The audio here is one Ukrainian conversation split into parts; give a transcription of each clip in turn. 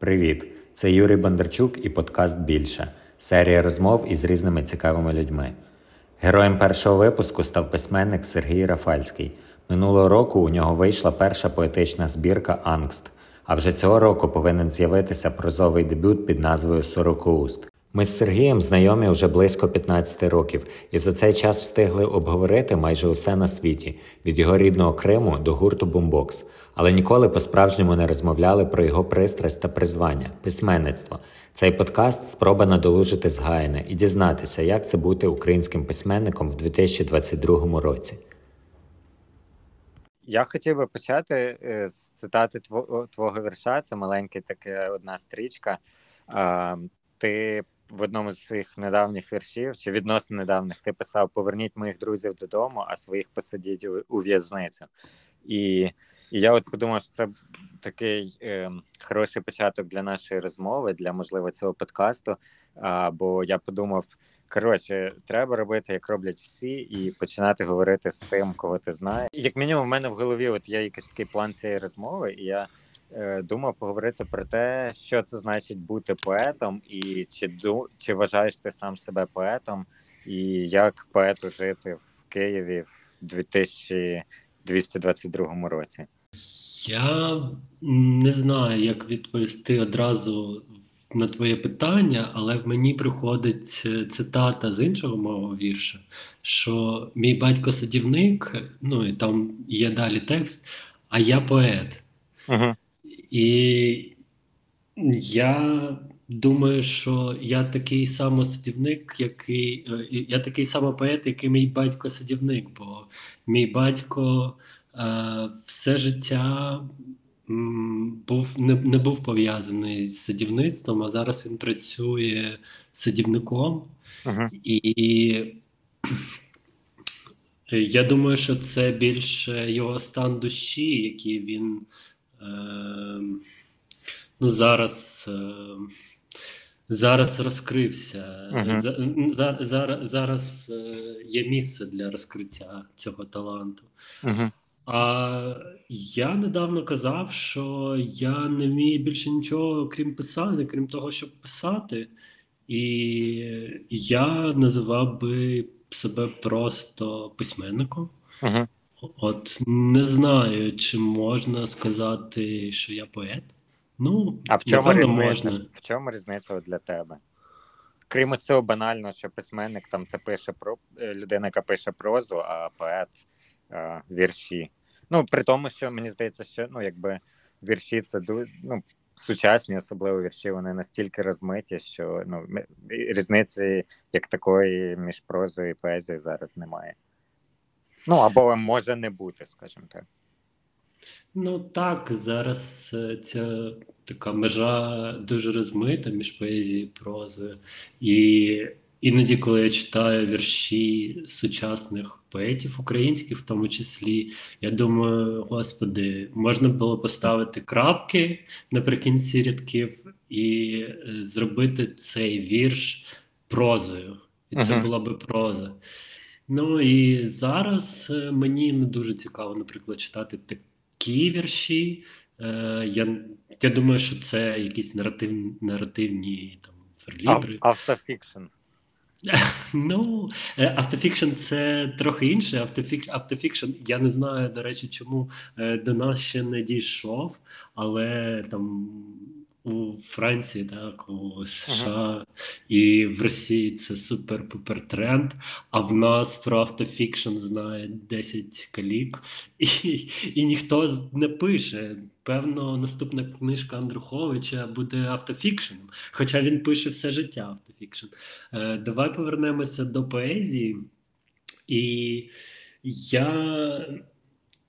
Привіт! Це Юрій Бондарчук і подкаст Більше. Серія розмов із різними цікавими людьми. Героєм першого випуску став письменник Сергій Рафальський. Минулого року у нього вийшла перша поетична збірка Ангст. А вже цього року повинен з'явитися прозовий дебют під назвою Сорокоуст. Ми з Сергієм знайомі вже близько 15 років, і за цей час встигли обговорити майже усе на світі від його рідного Криму до гурту Бумбокс, але ніколи по-справжньому не розмовляли про його пристрасть та призвання письменництво. Цей подкаст спроба надолужити згаяне і дізнатися, як це бути українським письменником в 2022 році. Я хотів би почати е, з цитати твого вірша. Це маленька така одна стрічка. Ти в одному з своїх недавніх віршів чи відносно недавніх ти писав: Поверніть моїх друзів додому, а своїх посадіть у в'язницю. І і я от подумав, що це такий е, хороший початок для нашої розмови, для можливо цього подкасту. А, Бо я подумав: коротше, треба робити, як роблять всі, і починати говорити з тим, кого ти знаєш. Як мінімум, в мене в голові от є якийсь такий план цієї розмови, і я Е, думав поговорити про те, що це значить бути поетом, і чи чи вважаєш ти сам себе поетом, і як поету жити в Києві в 2222 році? Я не знаю, як відповісти одразу на твоє питання, але в мені приходить цитата з іншого мого вірша, що мій батько садівник, ну і там є далі текст, а я поет. Uh-huh. І я думаю, що я такий самосадівник, який е, я такий самопоет, який мій батько-садівник, бо мій батько е, все життя був не, не був пов'язаний з садівництвом, а зараз він працює садівником. Uh-huh. І я думаю, що це більше його стан душі, який він Ем, ну, зараз ем, зараз розкрився. Uh-huh. За, за, Зараз е, є місце для розкриття цього таланту. Uh-huh. А я недавно казав, що я не вмію більше нічого, крім писати, крім того, щоб писати. І я називав би себе просто письменником. Uh-huh. От не знаю, чи можна сказати, що я поет. Ну, а в чому різниця можна. В чому різниця для тебе? Крім цього банально, що письменник там це пише про е, людина, яка пише прозу, а поет а, вірші. Ну, при тому, що мені здається, що ну, якби вірші це ну, сучасні, особливо вірші, вони настільки розмиті, що ну, різниці як такої між прозою і поезією зараз немає. Ну або може не бути, скажімо так. Ну так, зараз е, ця така межа дуже розмита між поезією і прозою. І іноді, коли я читаю вірші сучасних поетів українських, в тому числі, я думаю, господи, можна було поставити крапки наприкінці рядків і е, зробити цей вірш прозою. І це uh-huh. була би проза. Ну і зараз е, мені не дуже цікаво, наприклад, читати такі вірші. Е, Я я думаю, що це якісь наратив, наративні там верлібри. Автофікшн. Ну, е, автофікшн це трохи інше. Автофікшн, я не знаю, до речі, чому е, до нас ще не дійшов, але там у Франції, так, у США ага. і в Росії це супер-пупер тренд. А в нас про автофікшн знає 10 калік, і і ніхто не пише. Певно, наступна книжка Андруховича буде автофікшеном, хоча він пише все життя автофікшн. Е, Давай повернемося до поезії. І я.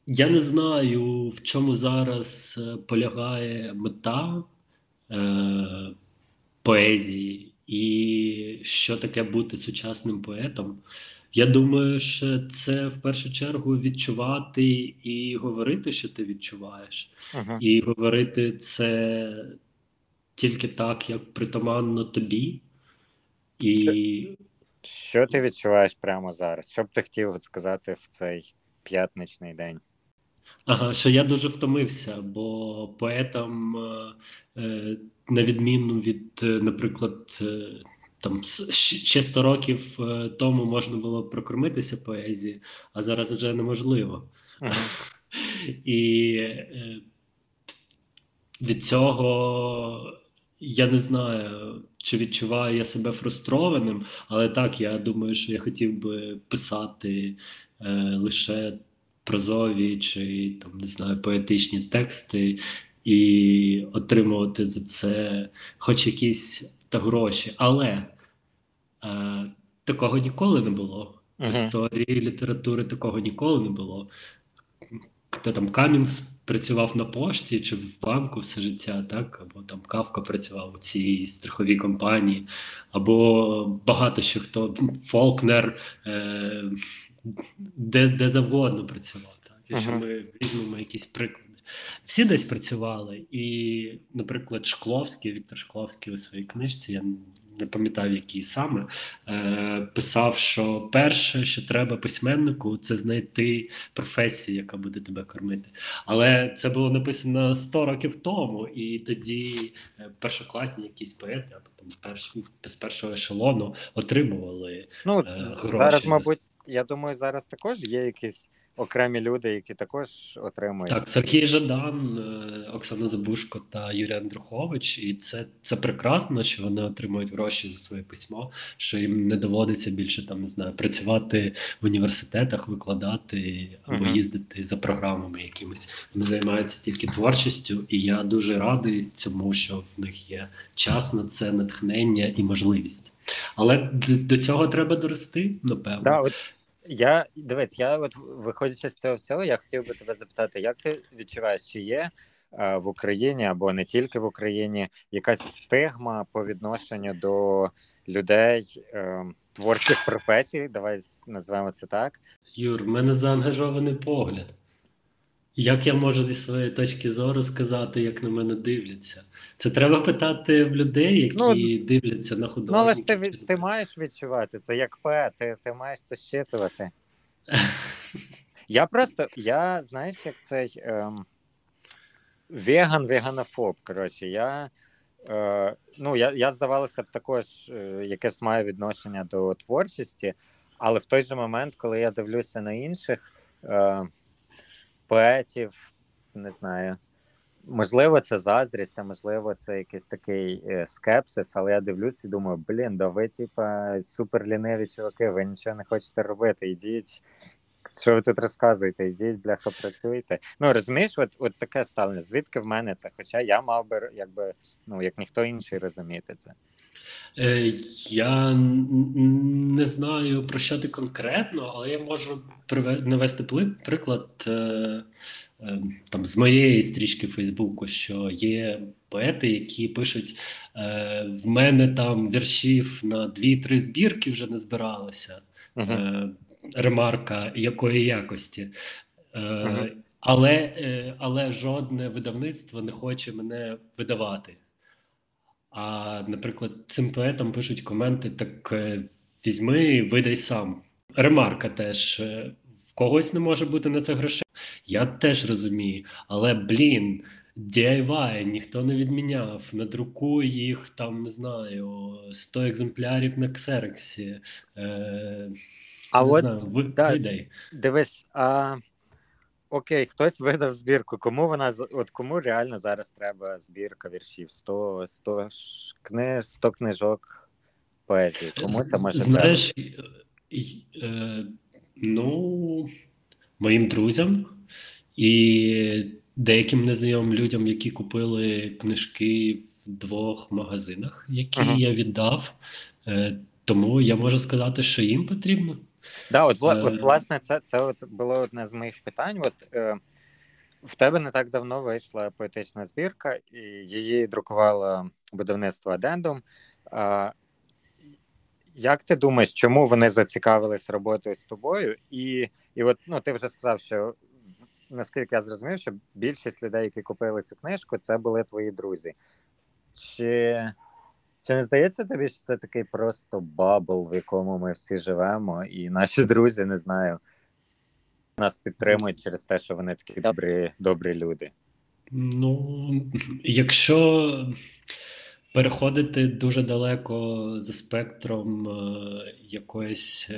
Я не знаю, в чому зараз е, полягає мета е, поезії, і що таке бути сучасним поетом. Я думаю, що це в першу чергу відчувати і говорити, що ти відчуваєш, ага. і говорити це тільки так, як притаманно тобі. І... Що, що ти відчуваєш прямо зараз? Що б ти хотів сказати в цей п'ятничний день? Ага, що я дуже втомився, бо поетам е, на відміну від, е, наприклад, е, там ще 100 років е, тому можна було прокормитися поезією, а зараз вже неможливо. І е, від цього я не знаю, чи відчуваю я себе фрустрованим, але так, я думаю, що я хотів би писати е, лише прозові чи там, не знаю, поетичні тексти і отримувати за це хоч якісь та гроші. Але е, такого ніколи не було. В Мгм. історії літератури такого ніколи не було. Хто там Камінс працював на пошті чи в банку все життя, так? Або там Кавка працював у цій страховій компанії, або багато ще хто Фолкнер, е, де, де завгодно працював. Так? Якщо Мгм. ми візьмемо якісь приклади. Всі десь працювали, і, наприклад, Шкловський, Віктор Шкловський у своїй книжці, я не пам'ятаю, який саме, е, писав, що перше, що треба письменнику, це знайти професію, яка буде тебе кормити. Але це було написано 100 років тому, і тоді е, першокласні якісь поети, або там перш, з першого ешелону отримували. Ну, Е, гроші зараз, мабуть, я думаю, зараз також є якісь окремі люди, які також отримують. Так, Сергій Жадан, е, Оксана Забушко та Юрій Андрухович, і це, це прекрасно, що вони отримують гроші за своє письмо, що їм не доводиться більше там не знаю, працювати в університетах, викладати або Мгм. їздити за програмами якимись. Вони займаються тільки творчістю, і я дуже радий цьому, що в них є час на це, натхнення і можливість. Але до цього треба дорости, напевно. Да, от я дивись, я от виходячи з цього всього, я хотів би тебе запитати, як ти відчуваєш, чи є е, в Україні або не тільки в Україні якась стигма по відношенню до людей е, творчих професій? Давай назвемо це так. Юр, в мене заангажований погляд. Як я можу зі своєї точки зору сказати, як на мене дивляться? Це треба питати в людей, які Ну, дивляться на художників. Ну але ж ти, ти маєш відчувати це як поет, ти, ти маєш це щитувати. Я просто, я знаєш, як цей ем, веган, веганофоб. Коротше, я, е, ну, я, я здавалося б, також е, якесь маю відношення до творчості, але в той же момент, коли я дивлюся на інших е, поетів, не знаю. Можливо, це заздрість, а можливо, це якийсь такий е, скепсис, але я дивлюся і думаю, блін, да ви, типа, супер ліниві чуваки, ви нічого не хочете робити. Ідіть, що ви тут розказуєте? Ідіть, бляха, працюйте. Ну розумієш, от, от таке ставлення. Звідки в мене це? Хоча я мав би, якби, ну як ніхто інший розуміти це. Е, Я не знаю про що ти конкретно, але я можу приве- навести приклад е, е, там з моєї стрічки Фейсбуку, що є поети, які пишуть: в мене там віршів на 2-3 збірки вже не збиралося. Угу. Ремарка якої якості. Е, Мгм. але, е, але жодне видавництво не хоче мене видавати. А, наприклад, цим поетам пишуть коменти: так е, візьми, видай сам. Ремарка теж е, в когось не може бути на це грошей. Я теж розумію, але блін. DIY ніхто не відміняв. Надрукуй їх там, не знаю, 100 екземплярів на ксероксі. Е, А не от знаю, ви, да. видай. Дивись, а окей, хтось видав збірку. Кому вона от кому реально зараз треба збірка віршів? 100, 100 книж, 100 книжок поезії. Кому це може Знаєш, і- е, ну, моїм друзям і деяким незнайомим людям, які купили книжки в двох магазинах, які Ага. я віддав. Е, тому я можу сказати, що їм потрібно. Да, от, от Е. власне, це, це от було одне з моїх питань. От е, в тебе не так давно вийшла поетична збірка, і її друкувало видавництво Адендум. А, як ти думаєш, чому вони зацікавились роботою з тобою? І, і от ну, ти вже сказав, що наскільки я зрозумів, що більшість людей, які купили цю книжку, це були твої друзі. Чи, чи не здається тобі, що це такий просто bubble, в якому ми всі живемо, і наші друзі не знаю, нас підтримують через те, що вони такі добрі, добрі люди. Ну, якщо переходити дуже далеко за спектром е, якоїсь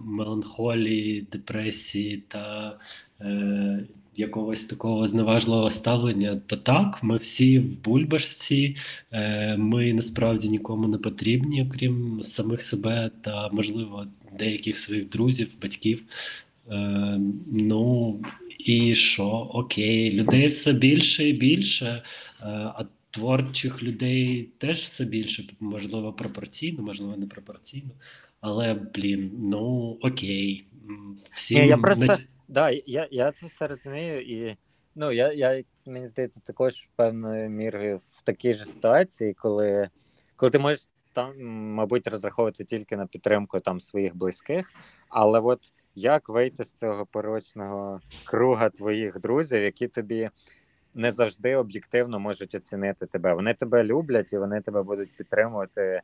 меланхолії, депресії та е, якогось такого зневажливого ставлення, то так, ми всі в бульбашці, е, ми насправді нікому не потрібні, окрім самих себе та, можливо, деяких своїх друзів, батьків. Е, ну і що? Окей, людей все більше і більше, е, а творчих людей теж все більше, можливо, пропорційно, можливо, не пропорційно. Але, блін, ну окей. Ні, я просто да, я, я це все розумію, і ну я, я мені здається, також певною мірою в такій же ситуації, коли, коли ти можеш там, мабуть, розраховувати тільки на підтримку там своїх близьких, але от як вийти з цього порочного круга твоїх друзів, які тобі не завжди об'єктивно можуть оцінити тебе. Вони тебе люблять і вони тебе будуть підтримувати.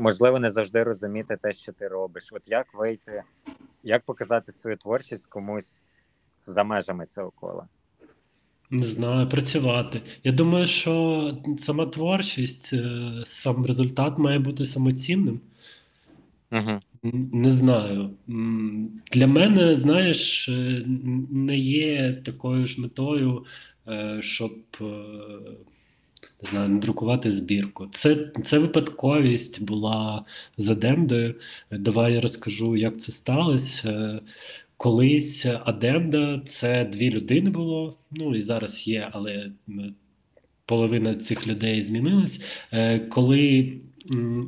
Можливо, не завжди розуміти те, що ти робиш. От як вийти, як показати свою творчість комусь за межами цього кола? Не знаю, працювати. Я думаю, що сама творчість, е, сам результат має бути самоцінним. Угу. Не знаю. Для мене, знаєш, е, не є такою ж метою, е, щоб не знаю, надрукувати збірку. Це, це випадковість була за Демдою. Давай я розкажу, як це сталося. Колись Адемда це дві людини було, ну і зараз є, але половина цих людей змінилась. Е, Коли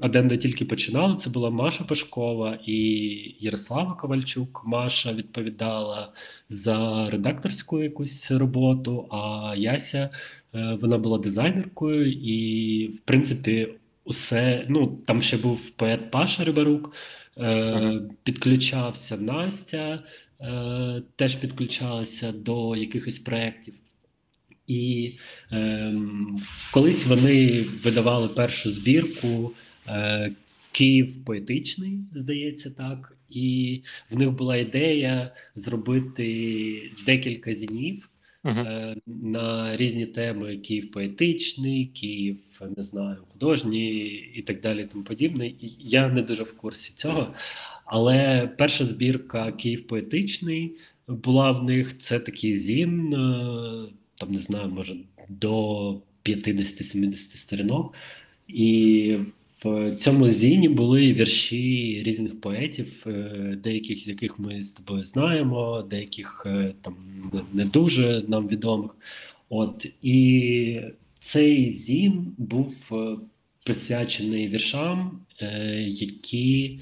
Аденда тільки починала, це була Маша Пашкова і Ярослава Ковальчук. Маша відповідала за редакторську якусь роботу, а Яся е, вона була дизайнеркою, і, в принципі, усе. Ну, там ще був поет Паша Рибарук, е, Мгм. підключався Настя, е, теж підключалася до якихось проєктів. І ем, колись вони видавали першу збірку е, Київ поетичний, здається, так. І в них була ідея зробити декілька зінів е, на різні теми: Київ поетичний, Київ, не знаю, художній і так далі. Тому подібне. Я не дуже в курсі цього. Але перша збірка Київ поетичний була в них. Це такий зін, е, там не знаю, може до 50-70 сторінок. І в цьому зіні були вірші різних поетів, е, деяких з яких ми з тобою знаємо, деяких е, там не- дуже нам відомих. От і цей зін був е, присвячений віршам, які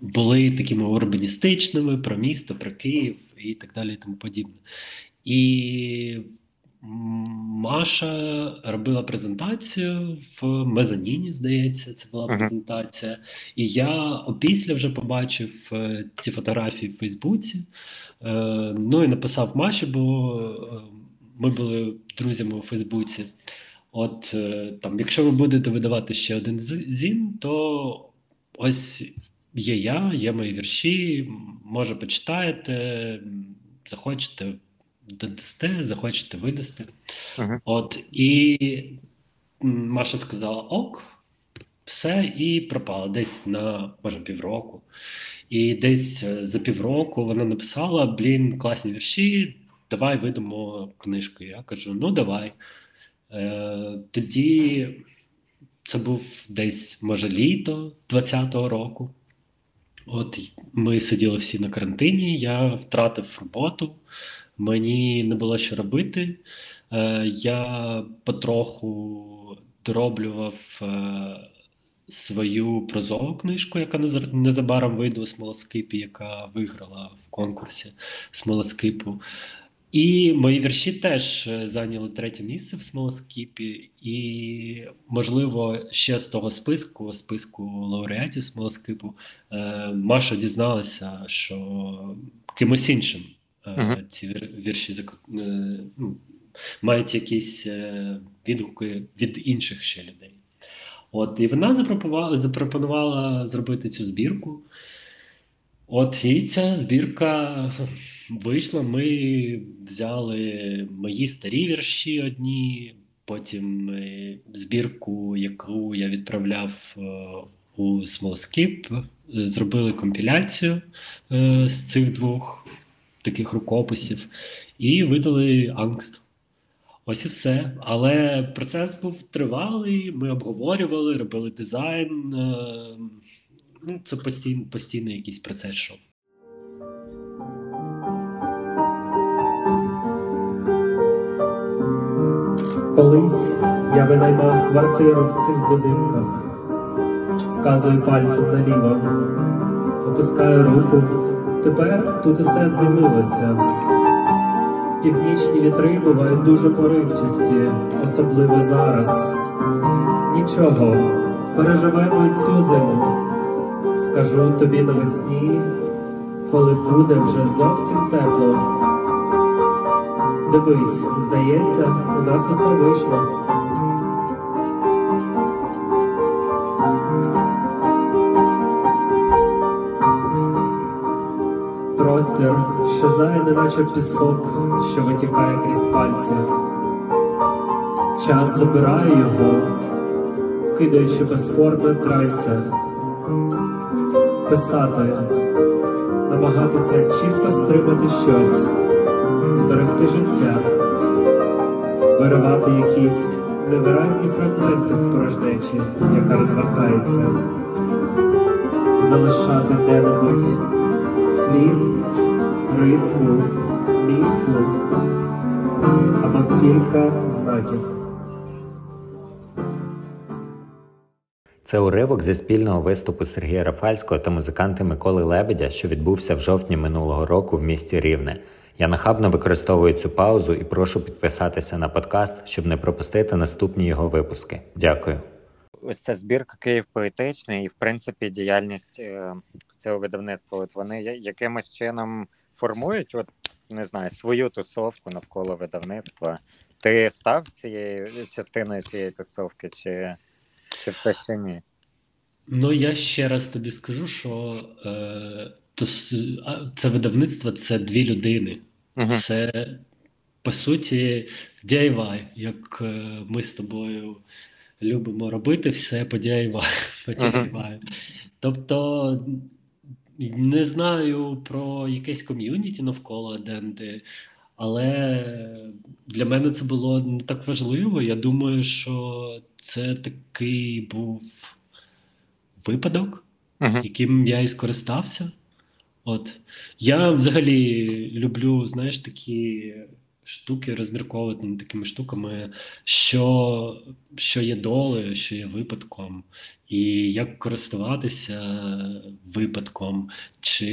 були такими урбаністичними про місто, про Київ і так далі, і тому подібне. І Маша робила презентацію в мезоніні, здається, це була презентація. І я опісля вже побачив е, ці фотографії в Фейсбуці. Е, ну і написав Маші, бо е, ми були друзями у Фейсбуці. От там, якщо ви будете видавати ще один зін, то ось є я, є мої вірші, може почитаєте, захочете додасте, захочете видасте. Мгм. От і Маша сказала ок, все, і пропала десь на може півроку. І десь е, за півроку вона написала: Блін, класні вірші, давай видамо книжку. Я кажу: ну давай. Е, тоді це був десь, може, літо 20-го року. От ми сиділи всі на карантині, я втратив роботу, мені не було що робити. Е, я потроху дороблював е, свою прозову книжку, яка незабаром вийде у смолоскипі, яка виграла в конкурсі смолоскипу. І мої вірші теж е, зайняли третє місце в смолоскіпі, і, можливо, ще з того списку, списку лауреатів смолоскипу, Маша дізналася, що кимось іншим Мгм. ці вірші е, ну, мають якісь е, відгуки від інших ще людей. От, і вона запропонувала, запропонувала зробити цю збірку. От і ця збірка вийшла. Ми взяли мої старі вірші одні, потім збірку, яку я відправляв у Smallskip, е, зробили компіляцію з цих двох таких рукописів і видали Ангст. Ось і все. Але процес був тривалий. Ми обговорювали, робили дизайн. е, Ну, це постійно, постійний якийсь процес. Шов. Колись я винаймав квартиру в цих будинках, вказую пальцем наліво, опускаю руку. Тепер тут усе змінилося. Північні вітри бувають дуже поривчасті, особливо зараз. Нічого, переживемо й цю зиму. Скажу тобі навесні, коли буде вже зовсім тепло. Дивись, здається, у нас усе вийшло. Простір щезає, неначе пісок, що витікає крізь пальці. Час забирає його, кидаючи безформне тральця. Писати, намагатися чітко стримати щось зберегти життя, виривати якісь невиразні фрагменти в порожнечі, яка розвертається, залишати де-небудь слід, риску, мітку або кілька знаків. Це уривок зі спільного виступу Сергія Рафальського та музиканти Миколи Лебедя, що відбувся в жовтні минулого року в місті Рівне. Я нахабно використовую цю паузу і прошу підписатися на подкаст, щоб не пропустити наступні його випуски. Дякую. Ось ця збірка Київ поетичний, і в принципі діяльність е, цього видавництва. От вони якимось чином формують, от не знаю, свою тусовку навколо видавництва. Ти став цією частиною цієї тусовки, чи, чи все ще ні? Ну, я ще раз тобі скажу, що е, то, це видавництво це дві людини. Угу. Це, по суті, DIY, як е, ми з тобою любимо робити все по DIY. По DIY. Тобто, не знаю про якесь ком'юніті навколо Денди, але для мене це було не так важливо. Я думаю, що це такий був випадок, Угу. яким я і скористався. От. Я взагалі люблю, знаєш, такі штуки розмірковувати такими штуками, що, що є долею, що є випадком, і як користуватися випадком, чи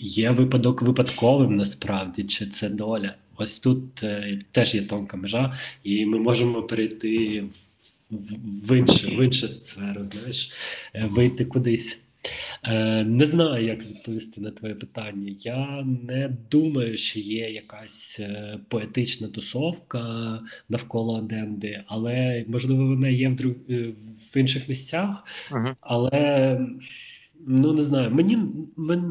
є випадок випадковим насправді, чи це доля. Ось тут е, теж є тонка межа, і ми можемо перейти в, в, в, іншу, в іншу сферу, знаєш, е, вийти кудись. Е, Не знаю, як відповісти на твоє питання. Я не думаю, що є якась е, поетична тусовка навколо Денди, але можливо вона є в друг... е, в інших місцях. Угу. Але ну не знаю, мені,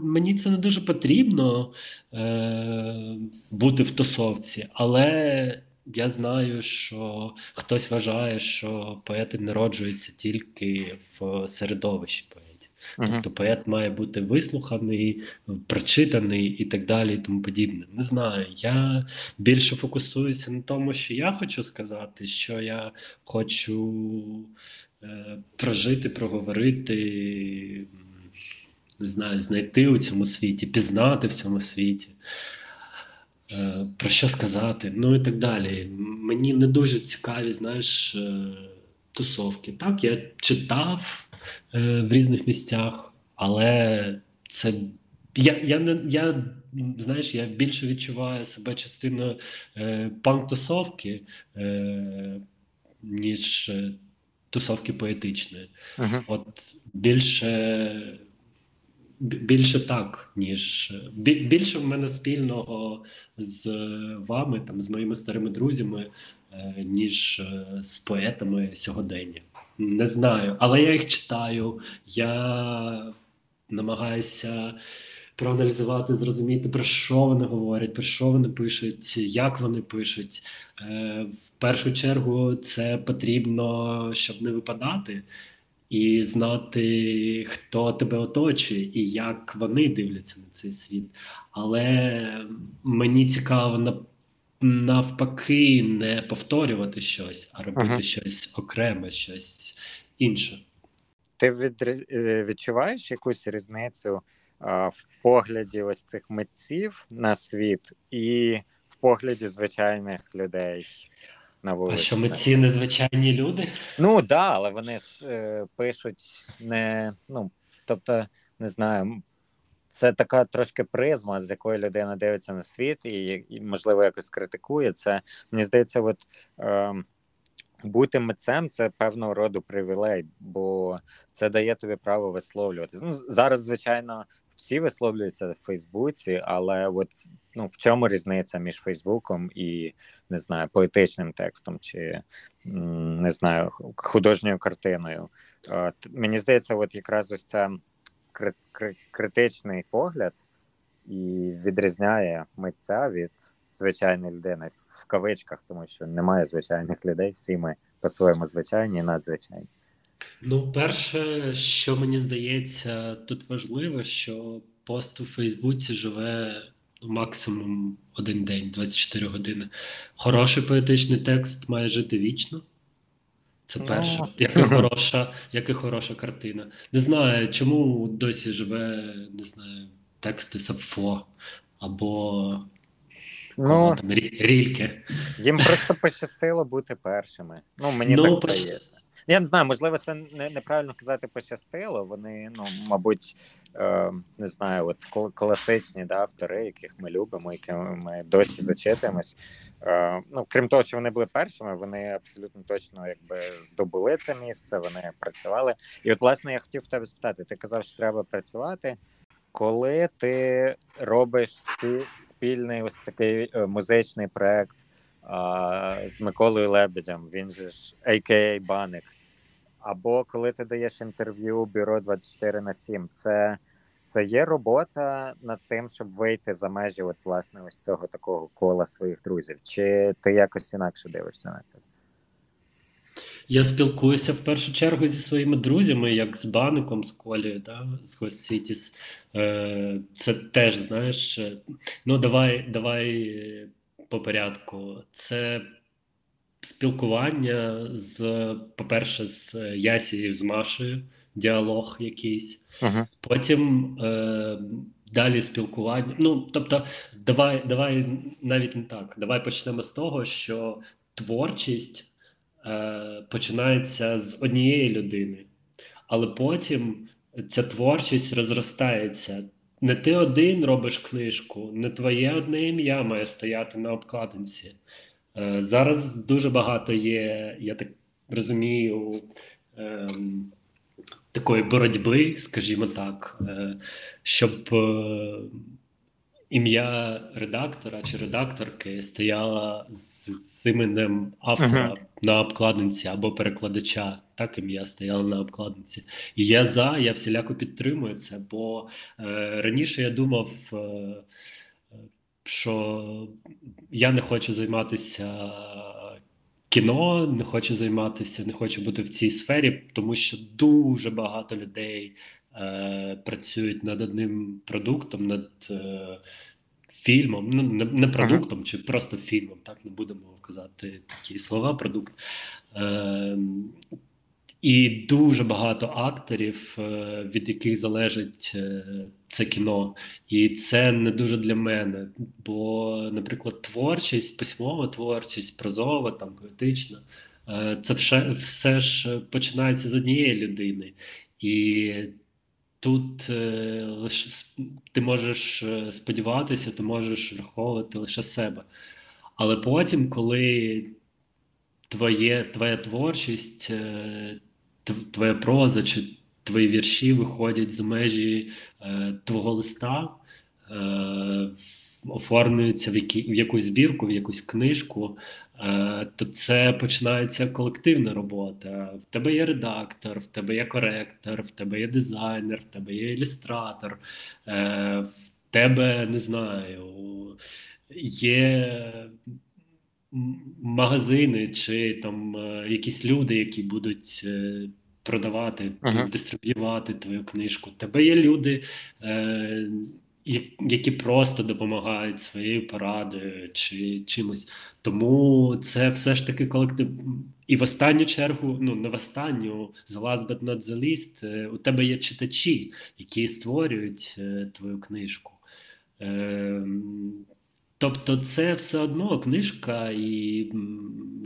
мені це не дуже потрібно е, бути в тусовці, але я знаю, що хтось вважає, що поети народжуються тільки в середовищі поетів. Угу. Тобто поет має бути вислуханий, прочитаний і так далі, і тому подібне. Не знаю. Я більше фокусуюся на тому, що я хочу сказати, що я хочу е, прожити, проговорити, не знаю, знайти у цьому світі, пізнати в цьому світі. Е, Про що сказати, ну і так далі. Мені не дуже цікаві, знаєш, е, тусовки. Так, я читав е, в різних місцях, але це я, я не я знаєш, я більше відчуваю себе частиною е, панк-тусовки, е, ніж е, тусовки поетичної. Угу. От більше, більше так, ніж більше в мене спільного з вами, там, з моїми старими друзями, е, ніж е, з поетами сьогодення. Не знаю, але я їх читаю, я намагаюся проаналізувати, зрозуміти, про що вони говорять, про що вони пишуть, як вони пишуть. Е, В першу чергу це потрібно, щоб не випадати, і знати, хто тебе оточує, і як вони дивляться на цей світ. Але мені цікаво навпаки не повторювати щось, а робити Ага. щось окреме, щось інше. Ти е, відчуваєш якусь різницю а, в погляді ось цих митців на світ і в погляді звичайних людей на А що ми ці незвичайні люди? Ну так, да, але вони ж е, пишуть не ну, тобто, не знаю, це така трошки призма, з якої людина дивиться на світ, і, і можливо якось критикує це. Мені здається, от е, бути митцем це певного роду привілей, бо це дає тобі право висловлюватися. Ну, зараз, звичайно, всі висловлюються в Фейсбуці, але от ну, в чому різниця між Фейсбуком і не знаю, поетичним текстом чи не знаю, художньою картиною. От, мені здається, от якраз ось це кри- кри- критичний погляд і відрізняє митця від звичайної людини в кавичках, тому що немає звичайних людей, всі ми по-своєму звичайні і надзвичайні. Ну, перше, що мені здається, тут важливо, що пост у Фейсбуці живе ну, максимум один день, 24 години. Хороший поетичний текст має жити вічно. Це Ну. перше, як і хороша, як і хороша картина. Не знаю, чому досі живе, не знаю, тексти Сапфо або Ну, там, Рільке. їм просто пощастило бути першими. Ну, мені Ну, так здається. Я не знаю, можливо, це не, неправильно казати пощастило. Вони, ну, мабуть, е, не знаю, от кл- класичні да, автори, яких ми любимо, якими ми досі зачитуємось. Е, ну, крім того, що вони були першими, вони абсолютно точно якби здобули це місце, вони працювали. І от, власне, я хотів тебе спитати: ти казав, що треба працювати. Коли ти робиш спі- спільний ось такий е, музичний проект а, з Миколою Лебедем, він же ж А.К.А. Баник, або коли ти даєш інтерв'ю бюро 24 на 7, це, це є робота над тим, щоб вийти за межі от, власне, ось цього такого кола своїх друзів? Чи ти якось інакше дивишся на це? Я спілкуюся в першу чергу зі своїми друзями, як з Баником, з Колею, да, з Cities. Е, Це теж, знаєш, е, ну давай, давай по порядку. Це спілкування з, по-перше, з Ясією, з Машею, діалог якийсь. Угу. Потім е, далі спілкування. Ну, тобто, давай, давай навіть не так. Давай почнемо з того, що творчість е, починається з однієї людини, але потім ця творчість розростається. Не ти один робиш книжку, не твоє одне ім'я має стояти на обкладинці. Е, зараз дуже багато є, я так розумію, ем, такої боротьби, скажімо так, е, щоб е, ім'я редактора чи редакторки стояло з, іменем автора Мгм. на обкладинці або перекладача. Так ім'я стояло на обкладинці. І я за, я всіляко підтримую це, бо е, раніше я думав, е, що я не хочу займатися кіно, не хочу займатися, не хочу бути в цій сфері, тому що дуже багато людей е, працюють над одним продуктом, над е, фільмом, ну не, не продуктом, чи просто фільмом. Так не будемо казати такі слова. Продукт. Е, і дуже багато акторів, е, від яких залежить е, це кіно. І це не дуже для мене. Бо, наприклад, творчість, письмова творчість, прозова, там поетична, е, це все, все ж починається з однієї людини. І тут лише ти можеш сподіватися, ти можеш враховувати лише себе. Але потім, коли твоє, твоя творчість, тв- твоя проза чи твої вірші виходять за межі е, твого листа, е, оформлюються в, які, в якусь збірку, в якусь книжку, е, то це починається колективна робота. В тебе є редактор, в тебе є коректор, в тебе є дизайнер, в тебе є ілюстратор, е, в тебе не знаю, є магазини чи там е, якісь люди, які будуть. Е, продавати, Ага. дистриб'ювати твою книжку. Тебе є люди, е, які просто допомагають своєю порадою чи чимось. Тому це все ж таки колектив. І в останню чергу, ну не в останню, the last but not the least, е, у тебе є читачі, які створюють твою книжку. Е, Тобто, це все одно книжка і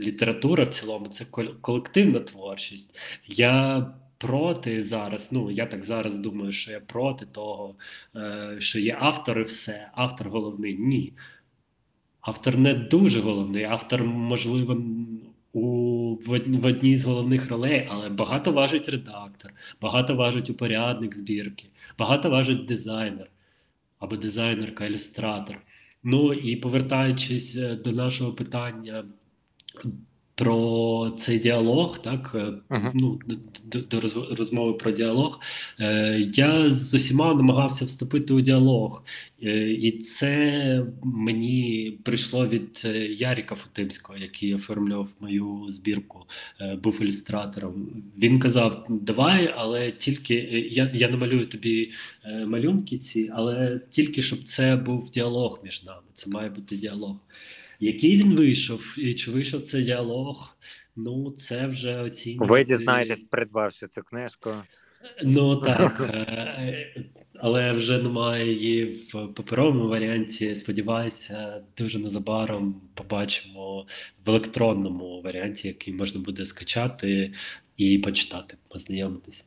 література в цілому це колективна творчість. Я проти зараз. Ну я так зараз думаю, що я проти того, е, що є автори, все, автор головний. Ні. Автор не дуже головний, автор, можливо, у в одній з головних ролей, але багато важить редактор, багато важить упорядник збірки, багато важить дизайнер або дизайнерка, ілюстратор. Ну і повертаючись е, до нашого питання про цей діалог, так uh-huh. ну до, до розмови про діалог. Е, Я з усіма намагався вступити у діалог, е, і це мені прийшло від Яріка Футимського, який оформлював мою збірку, е, був ілюстратором. Він казав: Давай, але тільки я я намалюю тобі малюнки ці, але тільки щоб це був діалог між нами. Це має бути діалог. Який він вийшов, і чи вийшов цей діалог? Ну, це вже оцінювати... Ви дізнаєтесь, придбавши цю книжку. Ну так, е, але вже немає її в паперовому варіанті. Сподіваюся, дуже незабаром побачимо в електронному варіанті, який можна буде скачати і почитати, познайомитися.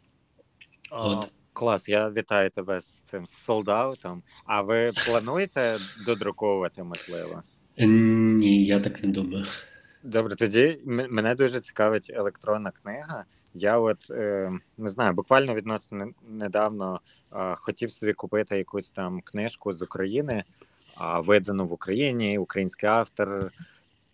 От. Клас, я вітаю тебе з цим солдаутом. А ви плануєте додруковувати, можливо? Ні, я так не думаю. Добре, тоді мене дуже цікавить електронна книга. Я от е, не знаю, буквально відносно недавно е, хотів собі купити якусь там книжку з України, е, видану в Україні, український автор,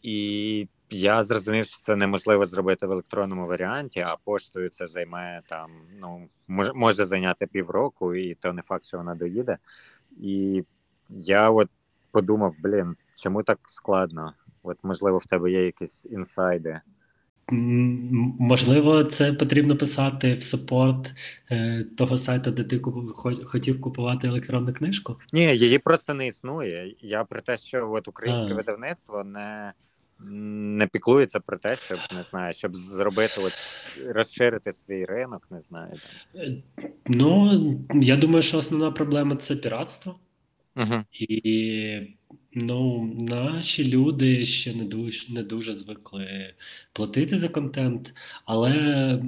і я зрозумів, що це неможливо зробити в електронному варіанті, а поштою це займе там. Ну може, може зайняти півроку, і то не факт, що вона доїде. І я от подумав: блін, чому так складно? От, можливо, в тебе є якісь інсайди. Можливо, це потрібно писати в саппорт е, того сайту, де ти куп... хотів купувати електронну книжку? Ні, її просто не існує. Я про те, що от українське а. видавництво не не піклується про те, щоб не знаю, щоб зробити от розширити свій ринок, не знаю. Там. Е, ну я думаю, що основна проблема це піратство. Угу. І Ну, наші люди ще не дуже не дуже звикли платити за контент, але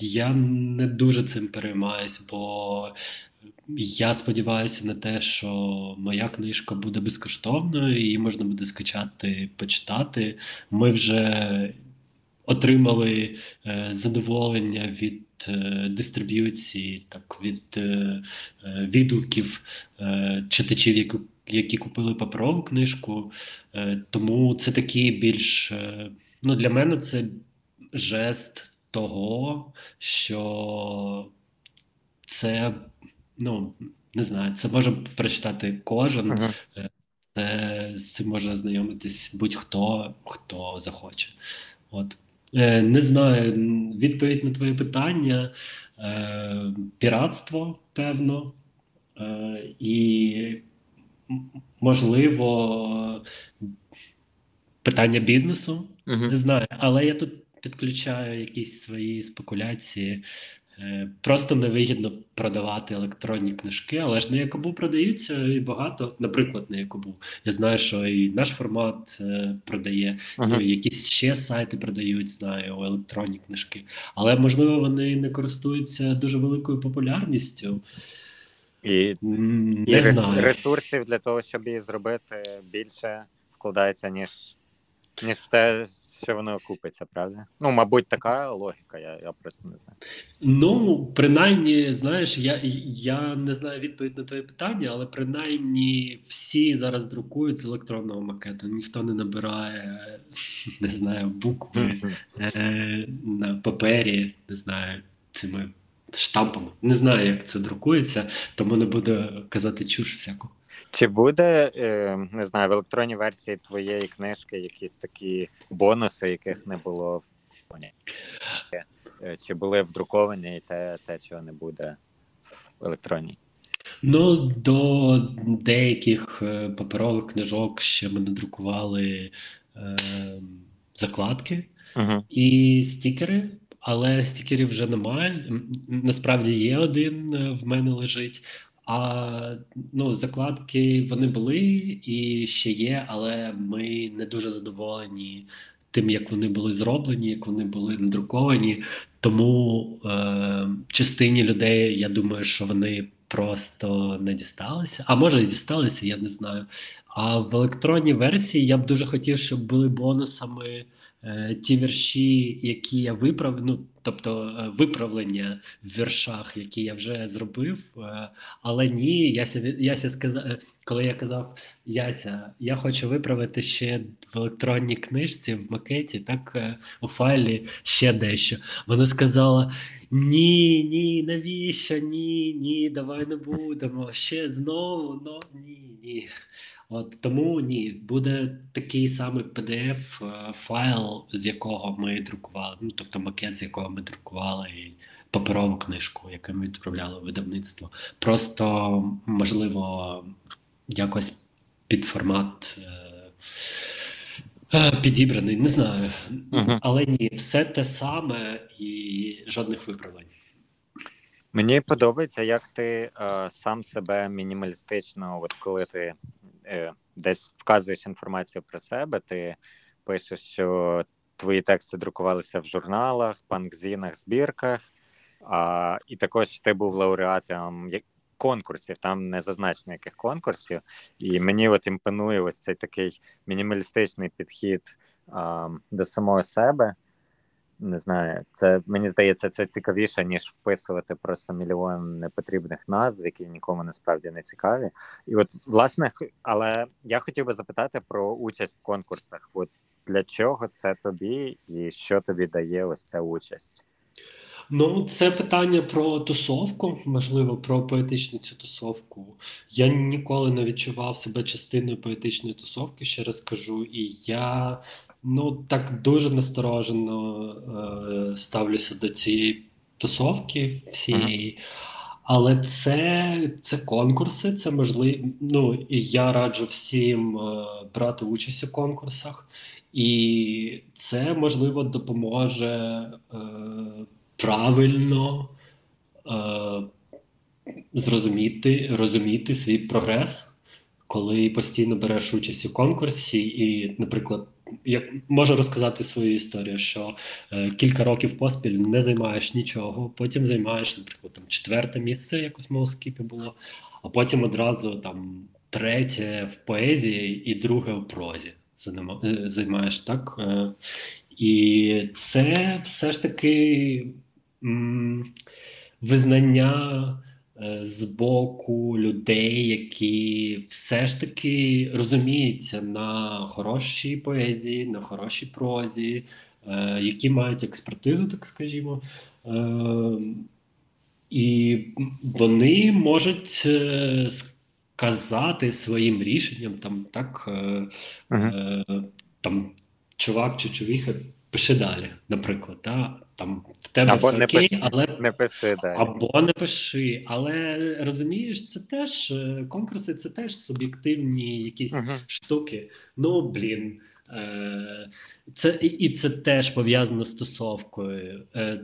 я не дуже цим переймаюсь, бо я сподіваюся на те, що моя книжка буде безкоштовною, її можна буде скачати, почитати. Ми вже отримали е, задоволення від е, дистриб'юції, так від е, е відгуків е, читачів, які які купили паперову книжку, е, тому це такий більш е, ну для мене це жест того, що це ну не знаю, це може прочитати кожен. Uh-huh. Це з цим може ознайомитись будь-хто хто захоче. От не знаю, відповідь на твоє питання: піратство, певно, і можливо, питання бізнесу. uh Не знаю, але я тут підключаю якісь свої спекуляції. Е, просто невигідно продавати електронні книжки, але ж на Якобу продаються і багато, наприклад, на Якобу. Я знаю, що і наш формат е, продає, uh-huh. і якісь ще сайти продають, знаю, електронні книжки. Але можливо вони не користуються дуже великою популярністю. І і знаю. ресурсів для того, щоб її зробити більше, вкладається, ніж ніж в те, що воно окупиться, правда? Ну, мабуть, така логіка, я, я просто не знаю. Ну, принаймні, знаєш, я, я не знаю відповідь на твоє питання, але принаймні всі зараз друкують з електронного макета. Ніхто не набирає, не знаю, букви е, на папері, не знаю, цими штампами. Не знаю, як це друкується, тому не буду казати чуш всяку. Чи буде, е, не знаю, в електронній версії твоєї книжки якісь такі бонуси, яких не було в фоні? Е, Чи були вдруковані і те, те, чого не буде в електронній? Ну, до деяких е, паперових книжок ще ми надрукували е, закладки Угу. і стікери, але стікерів вже немає. Насправді є один е, в мене лежить. А ну, закладки вони були і ще є, але ми не дуже задоволені тим, як вони були зроблені, як вони були надруковані. Тому е, частині людей я думаю, що вони просто не дісталися. А може і дісталися, я не знаю. А в електронній версії я б дуже хотів, щоб були бонусами ті вірші, які я виправив, ну тобто е, виправлення в віршах, які я вже зробив. Е, але ні, Яся, Яся сказав, коли я казав Яся, я хочу виправити ще в електронній книжці, в макеті, так е, у файлі ще дещо. Вона сказала: ні, ні, навіщо? Ні, ні, давай не будемо. Ще знову, ну ні, ні. От тому ні, буде такий самий PDF е, файл, з якого ми друкували, ну тобто макет, з якого ми друкували і паперову книжку, яку ми відправляли в видавництво. Просто можливо якось під формат. е, е, Підібраний, не знаю. Мгм. Але ні, все те саме і жодних виправлень. Мені подобається, як ти е, сам себе мінімалістично, от коли ти десь вказуєш інформацію про себе, ти пишеш, що твої тексти друкувалися в журналах, панкзінах, збірках, а, і також ти був лауреатом конкурсів, там не зазначено яких конкурсів. І мені от імпонує ось цей такий мінімалістичний підхід а, до самого себе. Не знаю, це мені здається, це цікавіше, ніж вписувати просто мільйон непотрібних назв, які нікому насправді не цікаві. І от, власне, але я хотів би запитати про участь в конкурсах. От для чого це тобі, і що тобі дає ось ця участь? Ну, це питання про тусовку, можливо, про поетичну цю тусовку. Я ніколи не відчував себе частиною поетичної тусовки, ще раз кажу, і я ну так дуже насторожено е, ставлюся до цієї тусовки всієї. Але це, це конкурси, це можливо. Ну і я раджу всім е, брати участь у конкурсах, і це можливо допоможе е, правильно е, зрозуміти, розуміти свій прогрес, коли постійно береш участь у конкурсі, і, наприклад, як можу розказати свою історію, що е, кілька років поспіль не займаєш нічого, потім займаєш, наприклад, там четверте місце, як у смолоскіпі було, а потім одразу там третє в поезії і друге в прозі е, займаєш, так? Е, І це все ж таки м, визнання з боку людей, які все ж таки розуміються на хорошій поезії, на хорошій прозі, е, які мають експертизу, так скажімо. Е, І вони можуть е, сказати своїм рішенням, там так, е, е, там чувак чи човіха, пиши далі, наприклад. Да? Там в тебе Або все не окей, пиши. але Не пиши далі. або не пиши. Але розумієш, це теж е, конкурси, це теж суб'єктивні якісь Мгм. штуки. Ну блін. Е, Це і це теж пов'язано з тусовкою. Е,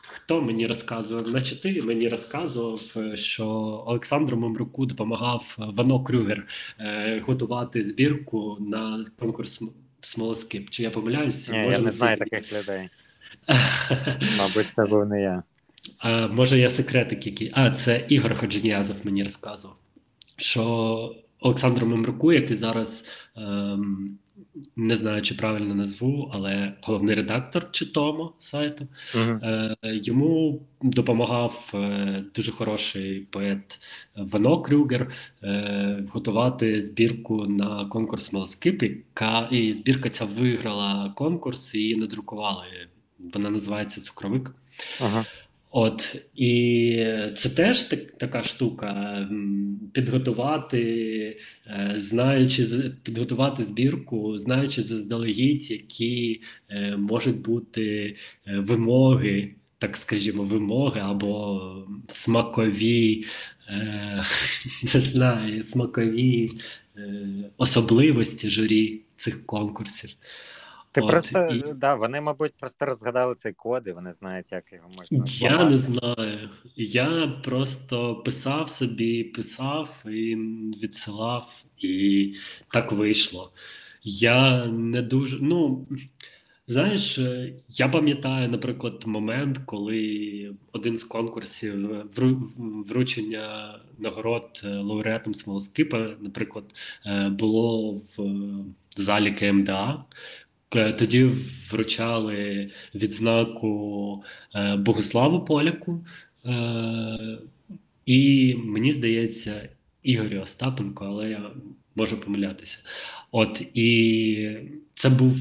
Хто мені розказував? Наче ти мені розказував, що Олександру Мемруку допомагав Вано Крюгер готувати збірку на конкурс Смолоскип. Чи я помиляюсь? Ні, я Може, не ти- знаю таких людей. Мабуть, це був не я. А, може, я секретик який. А, це Ігор Ходженіязов мені розказував, що Олександру Мемруку, який зараз ем, не знаю, чи правильно назву, але головний редактор чи Томо сайту. Мгм. Е, Йому допомагав е, дуже хороший поет Вано Крюгер е, готувати збірку на конкурс Малскип, яка і збірка ця виграла конкурс і її надрукували. Вона називається Цукровик. Ага. От і це теж так, така штука. Підготувати, е, знаючи підготувати збірку, знаючи заздалегідь, які е, можуть бути е, вимоги, так скажімо, вимоги або смакові, не знаю, смакові особливості журі цих конкурсів. Ти От, просто і- да, вони, мабуть, просто розгадали цей код, і вони знають, як його можна. Я зламати. не знаю. Я просто писав собі, писав і відсилав, і так вийшло. Я не дуже. Ну, знаєш, е, я пам'ятаю, наприклад, момент, коли один з конкурсів вру- вручення нагород е, лауреатам Смолоскипа, наприклад, е, було в залі КМДА. Тоді вручали відзнаку е, Богославу Поляку, е, і мені здається, Ігорю Остапенко, але я можу помилятися. От і це був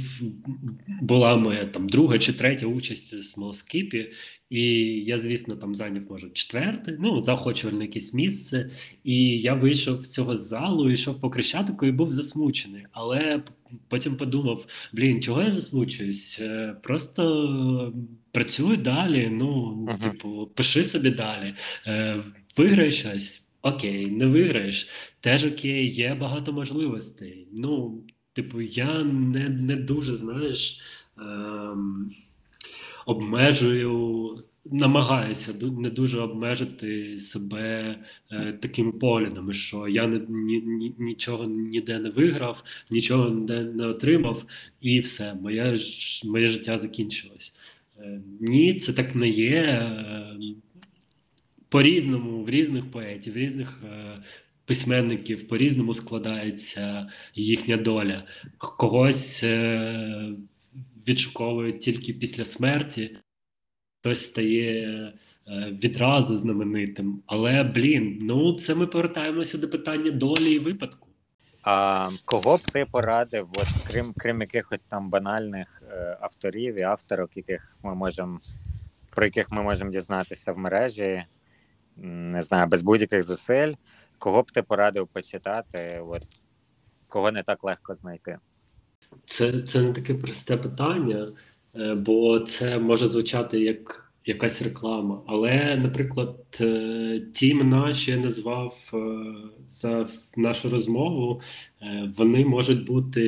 була моя там друга чи третя участь у смолоскипі, і я, звісно, там зайняв, може, четверте, ну, заохочувальне якесь місце. І я вийшов з цього залу, йшов по Крещатику і був засмучений. Але потім подумав: блін, чого я засмучуюсь? Е, Просто працюй далі. Ну, Мгм. типу, пиши собі далі. Е, Виграєш щось. Окей, не виграєш, теж окей, є багато можливостей. Ну, типу, я не, не дуже, знаєш, ем, обмежую, намагаюся не дуже обмежити себе е, таким поглядом, що я не, ні, ні, нічого ніде не виграв, нічого ніде не отримав, і все, моє, моє життя закінчилось. Е, ні, це так не є. Е, по-різному, в різних поетів, в різних е, письменників по-різному складається їхня доля. Когось е, відшуковують тільки після смерті, хтось стає е, відразу знаменитим. Але, блін, ну це ми повертаємося до питання долі і випадку. А кого б ти порадив, от, крім, крім якихось там банальних е, авторів і авторок, яких ми можемо, про яких ми можемо дізнатися в мережі, не знаю, без будь-яких зусиль, кого б ти порадив почитати, от, кого не так легко знайти? Це, це не таке просте питання, е, бо це може звучати як якась реклама. Але, наприклад, е, ті імена, що я назвав е, за нашу розмову, вони можуть бути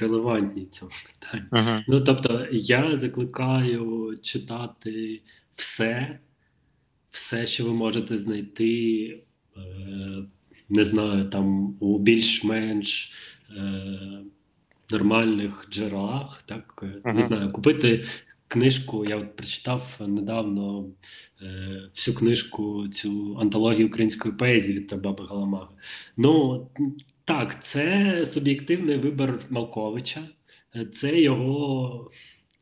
релевантні цьому питанню. Угу. Ну, тобто, я закликаю читати все, все, що ви можете знайти, не знаю, там у більш-менш е, нормальних джерелах, так е, Ага. не знаю, купити книжку. Я от прочитав недавно е, всю книжку, цю антологію української поезії від Баби Галамаги. Ну так, це суб'єктивний вибір Малковича, Е, це його.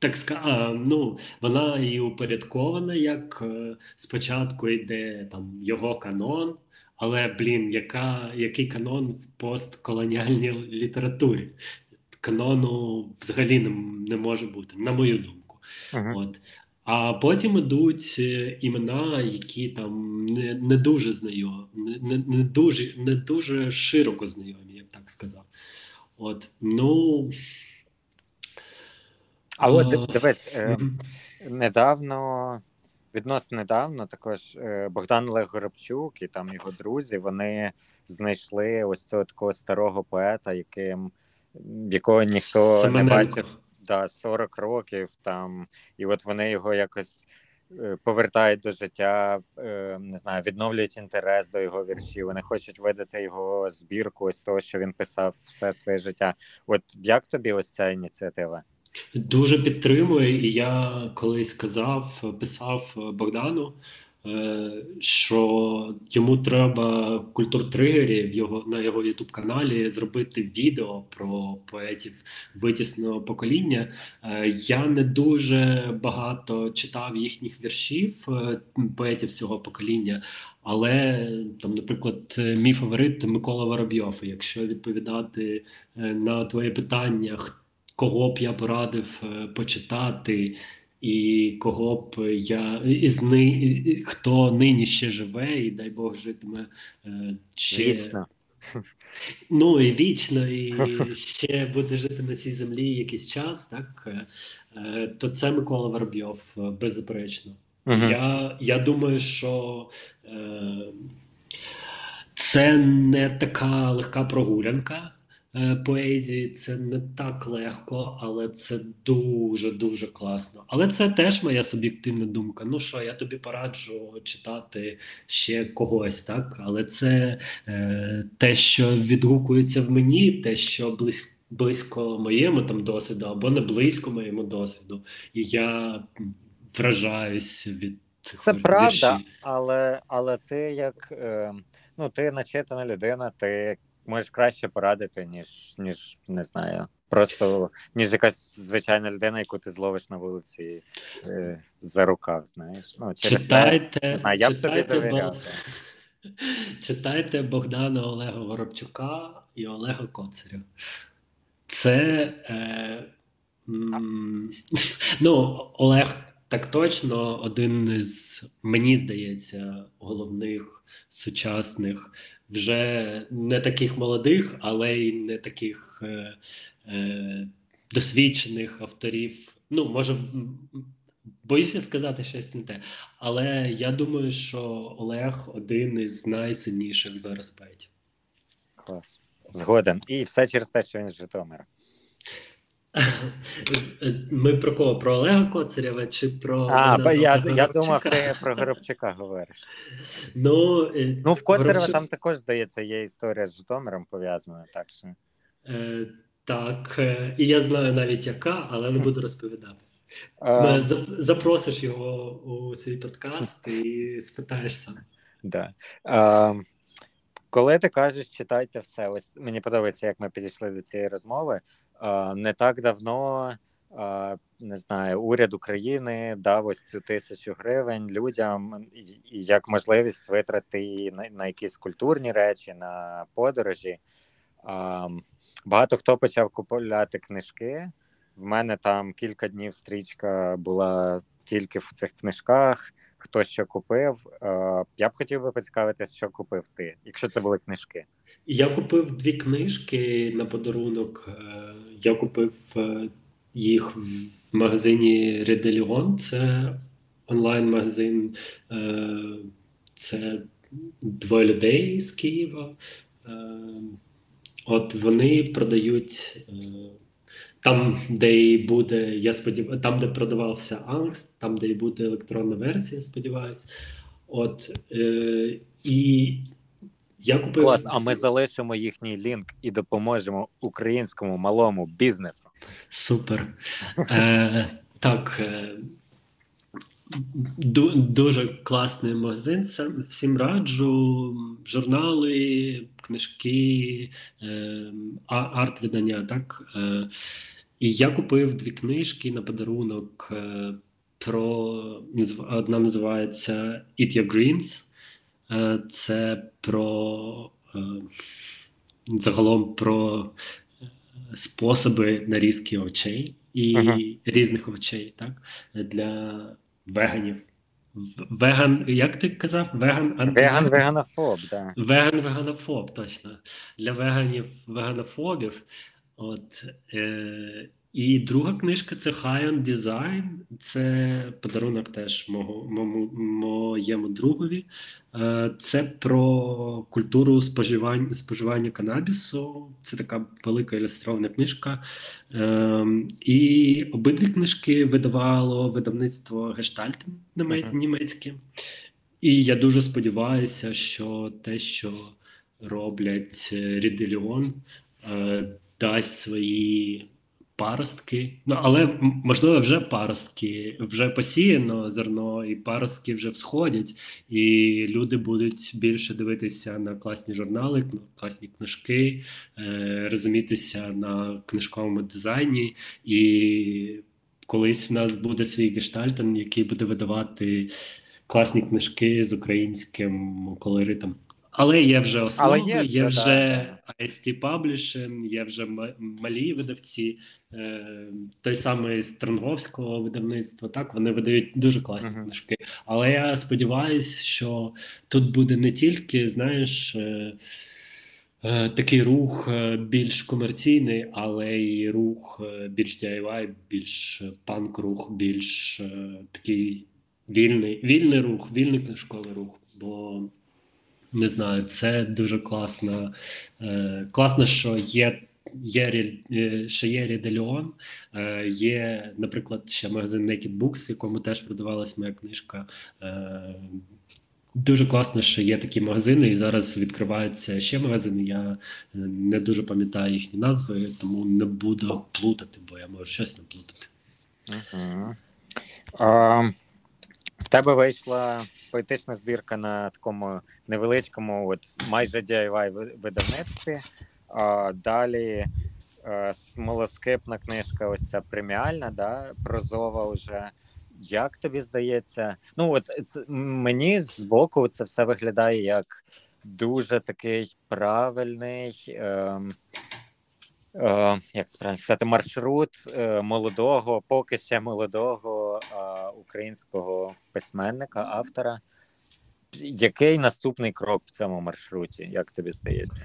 Так ска... ну, вона і упорядкована, як е, спочатку йде там його канон, але блін, яка, який канон в постколоніальній літературі? Канону взагалі не, не може бути, на мою думку. Угу. От. А потім ідуть е, імена, які там не, не дуже знайомі, не, не, дуже, не дуже широко знайомі, я б так сказав. От, ну. А от дивись, е, недавно, відносно недавно, також е, Богдан Олег Горобчук і там його друзі, вони знайшли ось цього такого старого поета, яким якого ніхто не бачив да, 40 років там, і от вони його якось е, повертають до життя, е, не знаю, відновлюють інтерес до його віршів. Вони хочуть видати його збірку ось того, що він писав все своє життя. От як тобі ось ця ініціатива? Дуже підтримую, і я колись казав, писав Богдану, е, що йому треба культуртригерів його на його ютуб каналі зробити відео про поетів витісного покоління. Е, Я не дуже багато читав їхніх віршів е, поетів цього покоління, але там, наприклад, мій фаворит Микола Воробйов. Якщо відповідати на твоє питання, кого б я порадив е, почитати, і кого б я із ни, хто нині ще живе, і дай Бог житиме е, ще Вічно. Ну і вічно, і ще буде жити на цій землі якийсь час, так е, то це Микола Воробйов, беззаперечно. Мгм. Я, я думаю, що е, це не така легка прогулянка поезії, це не так легко, але це дуже дуже класно. Але це теж моя суб'єктивна думка. Ну що, я тобі пораджу читати ще когось, так? Але це е, те, що відгукується в мені, те, що близько. Близько моєму там досвіду або не близько моєму досвіду, і я вражаюсь від цих Це правда, віршів. але, але ти як е, ну, ти начитана людина, ти можеш краще порадити, ніж, ніж не знаю, просто ніж якась звичайна людина, яку ти зловиш на вулиці е, за рукав. Знаєш. Ну, через Читайте, не знаю, я б тобі довіряв. Бог- читайте Богдана Олега Воробчука і Олега Коцаря. Це е, м, ну, Олег так точно один із, мені здається, головних сучасних, вже не таких молодих, але й не таких е, е, досвідчених авторів. Ну, може, боюся сказати щось не те. Але я думаю, що Олег один із найсильніших зараз поетів. Клас. Згоден. І все через те, що він з Житомира. Ми про кого? Про Олега Коцарєва чи про А, Богдана я, я думав, ти про Горобчука говориш. Ну, е, Ну, в Коцарева Горобчук- там також, здається, є історія з Житомиром пов'язана, так що. Е, так, е, і я знаю навіть яка, але не буду розповідати. Е, Запросиш його у свій подкаст і спитаєш сам. Да. Е, коли ти кажеш, читайте все, ось мені подобається, як ми підійшли до цієї розмови. Е, не так давно, е, не знаю, уряд України дав ось цю тисячу гривень людям як можливість витрати на якісь культурні речі, на подорожі. Е, багато хто почав купувати книжки. В мене там кілька днів стрічка була тільки в цих книжках хто що купив. Е, Я б хотів би поцікавитися, що купив ти, якщо це були книжки. Я купив дві книжки на подарунок. Е, Я купив е, їх в магазині Ределіон. Це онлайн-магазин. Це двоє людей з Києва. От вони продають. Е, Там, де і буде, я сподіваюся, там, де продавався Angst, там, де і буде електронна версія, сподіваюся. От е, і я купив Клас, а ми залишимо їхній лінк і допоможемо українському малому бізнесу. Супер. Е, так. Ду- дуже класний магазин. Всім, раджу. Журнали, книжки, е, арт-видання. Так? Е, і я купив дві книжки на подарунок. Е, про одна називається Eat Your Greens. Е, це про загалом про способи нарізки овочей і Ага. різних овочей, так? Для веганів. Веган, як ти казав? Веган Веган, веганофоб, да. Веган веганофоб, точно. Для веганів веганофобів. От, е, і друга книжка це High on Design. Це подарунок теж мого, мому, моєму другові. Е, це про культуру споживання, споживання канабісу. Це така велика ілюстрована книжка. Е, і обидві книжки видавало видавництво Гештальт німецьке. І я дуже сподіваюся, що те, що роблять Ріделіон, дасть свої паростки. Ну, але можливо, вже паростки, вже посіяно зерно, і паростки вже всходять, і люди будуть більше дивитися на класні журнали, на класні книжки, е, розумітися на книжковому дизайні. І колись в нас буде свій гештальтен, який буде видавати класні книжки з українським колоритом. Але є вже основи, Але є є, вже, IST Publishing, є вже малі видавці, е, той самий Стронговського видавництва. Так вони видають дуже класні Мгм. книжки. Але я сподіваюся, що тут буде не тільки, знаєш. Е, е, Такий рух більш комерційний, але й рух більш DIY, більш е, панк-рух, більш такий вільний, вільний рух, вільний книжковий рух. Бо не знаю, це дуже класно. Е, класно, що є. Є ще є Ріделіон, е, є, наприклад, ще магазин Naked Books, якому теж продавалась моя книжка. Е, Дуже класно, що є такі магазини, і зараз відкриваються ще магазини. Я не дуже пам'ятаю їхні назви, тому не буду плутати, бо я можу щось наплутати. Угу. А, в тебе вийшла поетична збірка на такому невеличкому, от майже DIY ви- видавництві. А, далі е, смолоскипна книжка, ось ця преміальна, да, прозова вже. Як тобі здається? Ну, от це, мені збоку це все виглядає як дуже такий правильний. ем, е, як це правильно сказати, маршрут е, молодого, поки ще молодого е, українського письменника, автора. Який наступний крок в цьому маршруті, як тобі здається?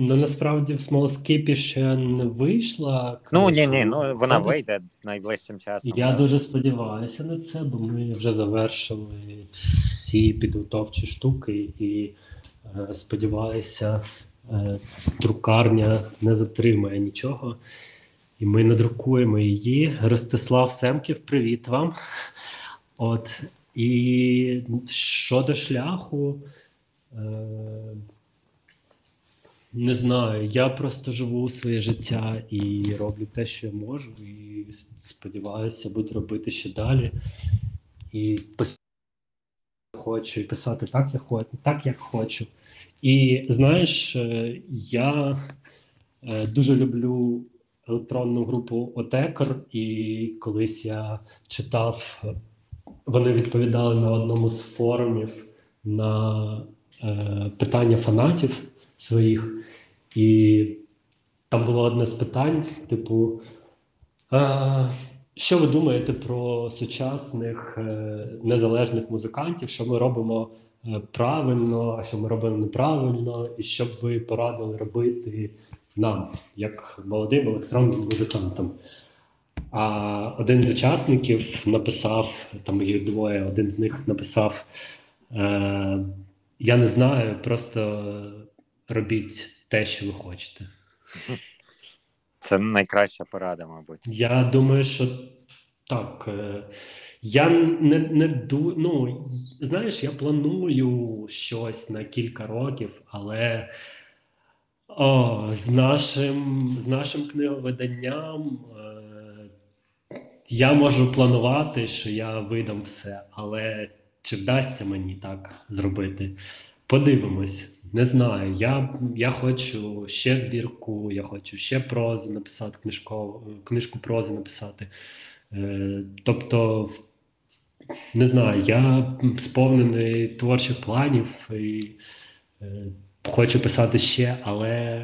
Ну насправді в смолоскипі ще не вийшла. Ну ні, ні, ну вона вийде найближчим часом. Я дуже сподіваюся на це, бо ми вже завершили всі підготовчі штуки, і е, сподіваюся, е, друкарня не затримає нічого. І ми надрукуємо її. Ростислав Семків, привіт вам. От і щодо шляху. Е, не знаю, я просто живу своє життя і роблю те, що я можу, і сподіваюся, буду робити ще далі. І писати хочу, і писати так, як хочу, так, як хочу. І знаєш, е, я е, дуже люблю електронну групу Отекер, і колись я читав, вони відповідали на одному з форумів на е, питання фанатів своїх. І там було одне з питань: типу, е, що ви думаєте про сучасних е, незалежних музикантів? Що ми робимо е, правильно, а що ми робимо неправильно, і що б ви порадили робити нам, як молодим електронним музикантам? А один з учасників написав, там їх двоє, один з них написав: е, Я не знаю, просто робіть те, що ви хочете. Це найкраща порада, мабуть. Я думаю, що так. е, Я не, не ду... ну, знаєш, я планую щось на кілька років, але о, з нашим, з нашим книговиданням е, я можу планувати, що я видам все, але чи вдасться мені так зробити? Подивимось. Не знаю. Я, я хочу ще збірку, я хочу ще прозу написати, книжкову, книжку прози написати. Е, тобто, не знаю, я сповнений творчих планів і е, хочу писати ще, але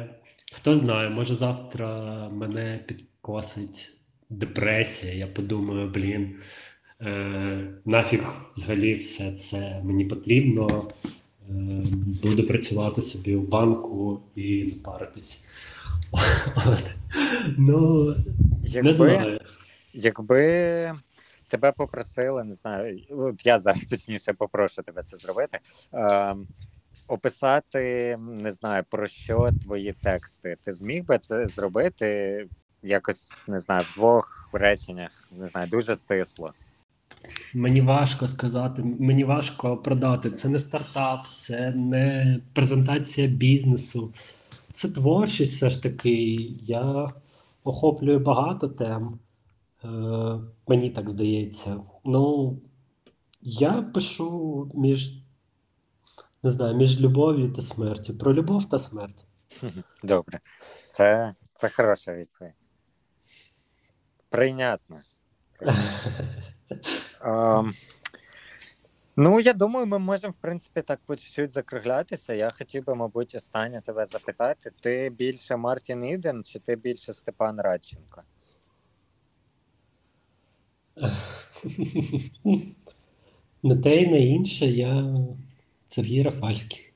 хто знає, може завтра мене підкосить депресія. Я подумаю, блін, е, нафіг взагалі все це мені потрібно. Е, Буду працювати собі в банку і не паритись. От. Ну, не Якби, знаю. якби тебе попросили, не знаю, я зараз точніше попрошу тебе це зробити. Е, описати, не знаю, про що твої тексти. Ти зміг би це зробити якось, не знаю, в двох реченнях, не знаю, дуже стисло. Мені важко сказати, мені важко продати. Це не стартап, це не презентація бізнесу. Це творчість все ж таки. Я охоплює багато тем. Е, мені так здається. Ну, я пишу між, не знаю, між любов'ю та смертю. Про любов та смерть. Добре. Це, це хороша відповідь. Прийнятно. Ем, ну, я думаю, ми можемо, в принципі, так по чуть-чуть закруглятися. Я хотів би, мабуть, останнє тебе запитати: ти більше Мартін Іден чи ти більше Степан Радченко? Не те і не інше, я Сергій Рафальський.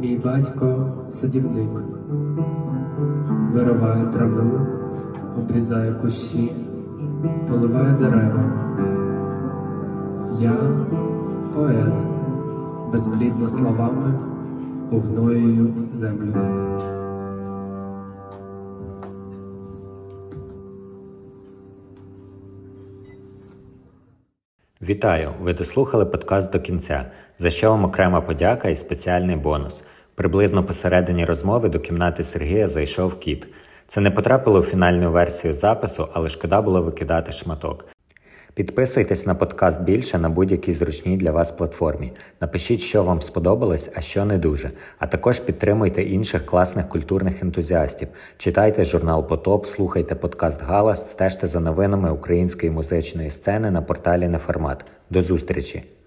Мій батько садівник, вириває траву, обрізає кущі, поливає дерева. Я поет, безплідно словами угноюю землю. Вітаю! Ви дослухали подкаст до кінця, за що вам окрема подяка і спеціальний бонус. Приблизно посередині розмови до кімнати Сергія зайшов кіт. Це не потрапило у фінальну версію запису, але шкода було викидати шматок. Підписуйтесь на подкаст більше на будь-якій зручній для вас платформі. Напишіть, що вам сподобалось, а що не дуже. А також підтримуйте інших класних культурних ентузіастів. Читайте журнал Потоп, слухайте подкаст Галас, стежте за новинами української музичної сцени на порталі Неформат. До зустрічі!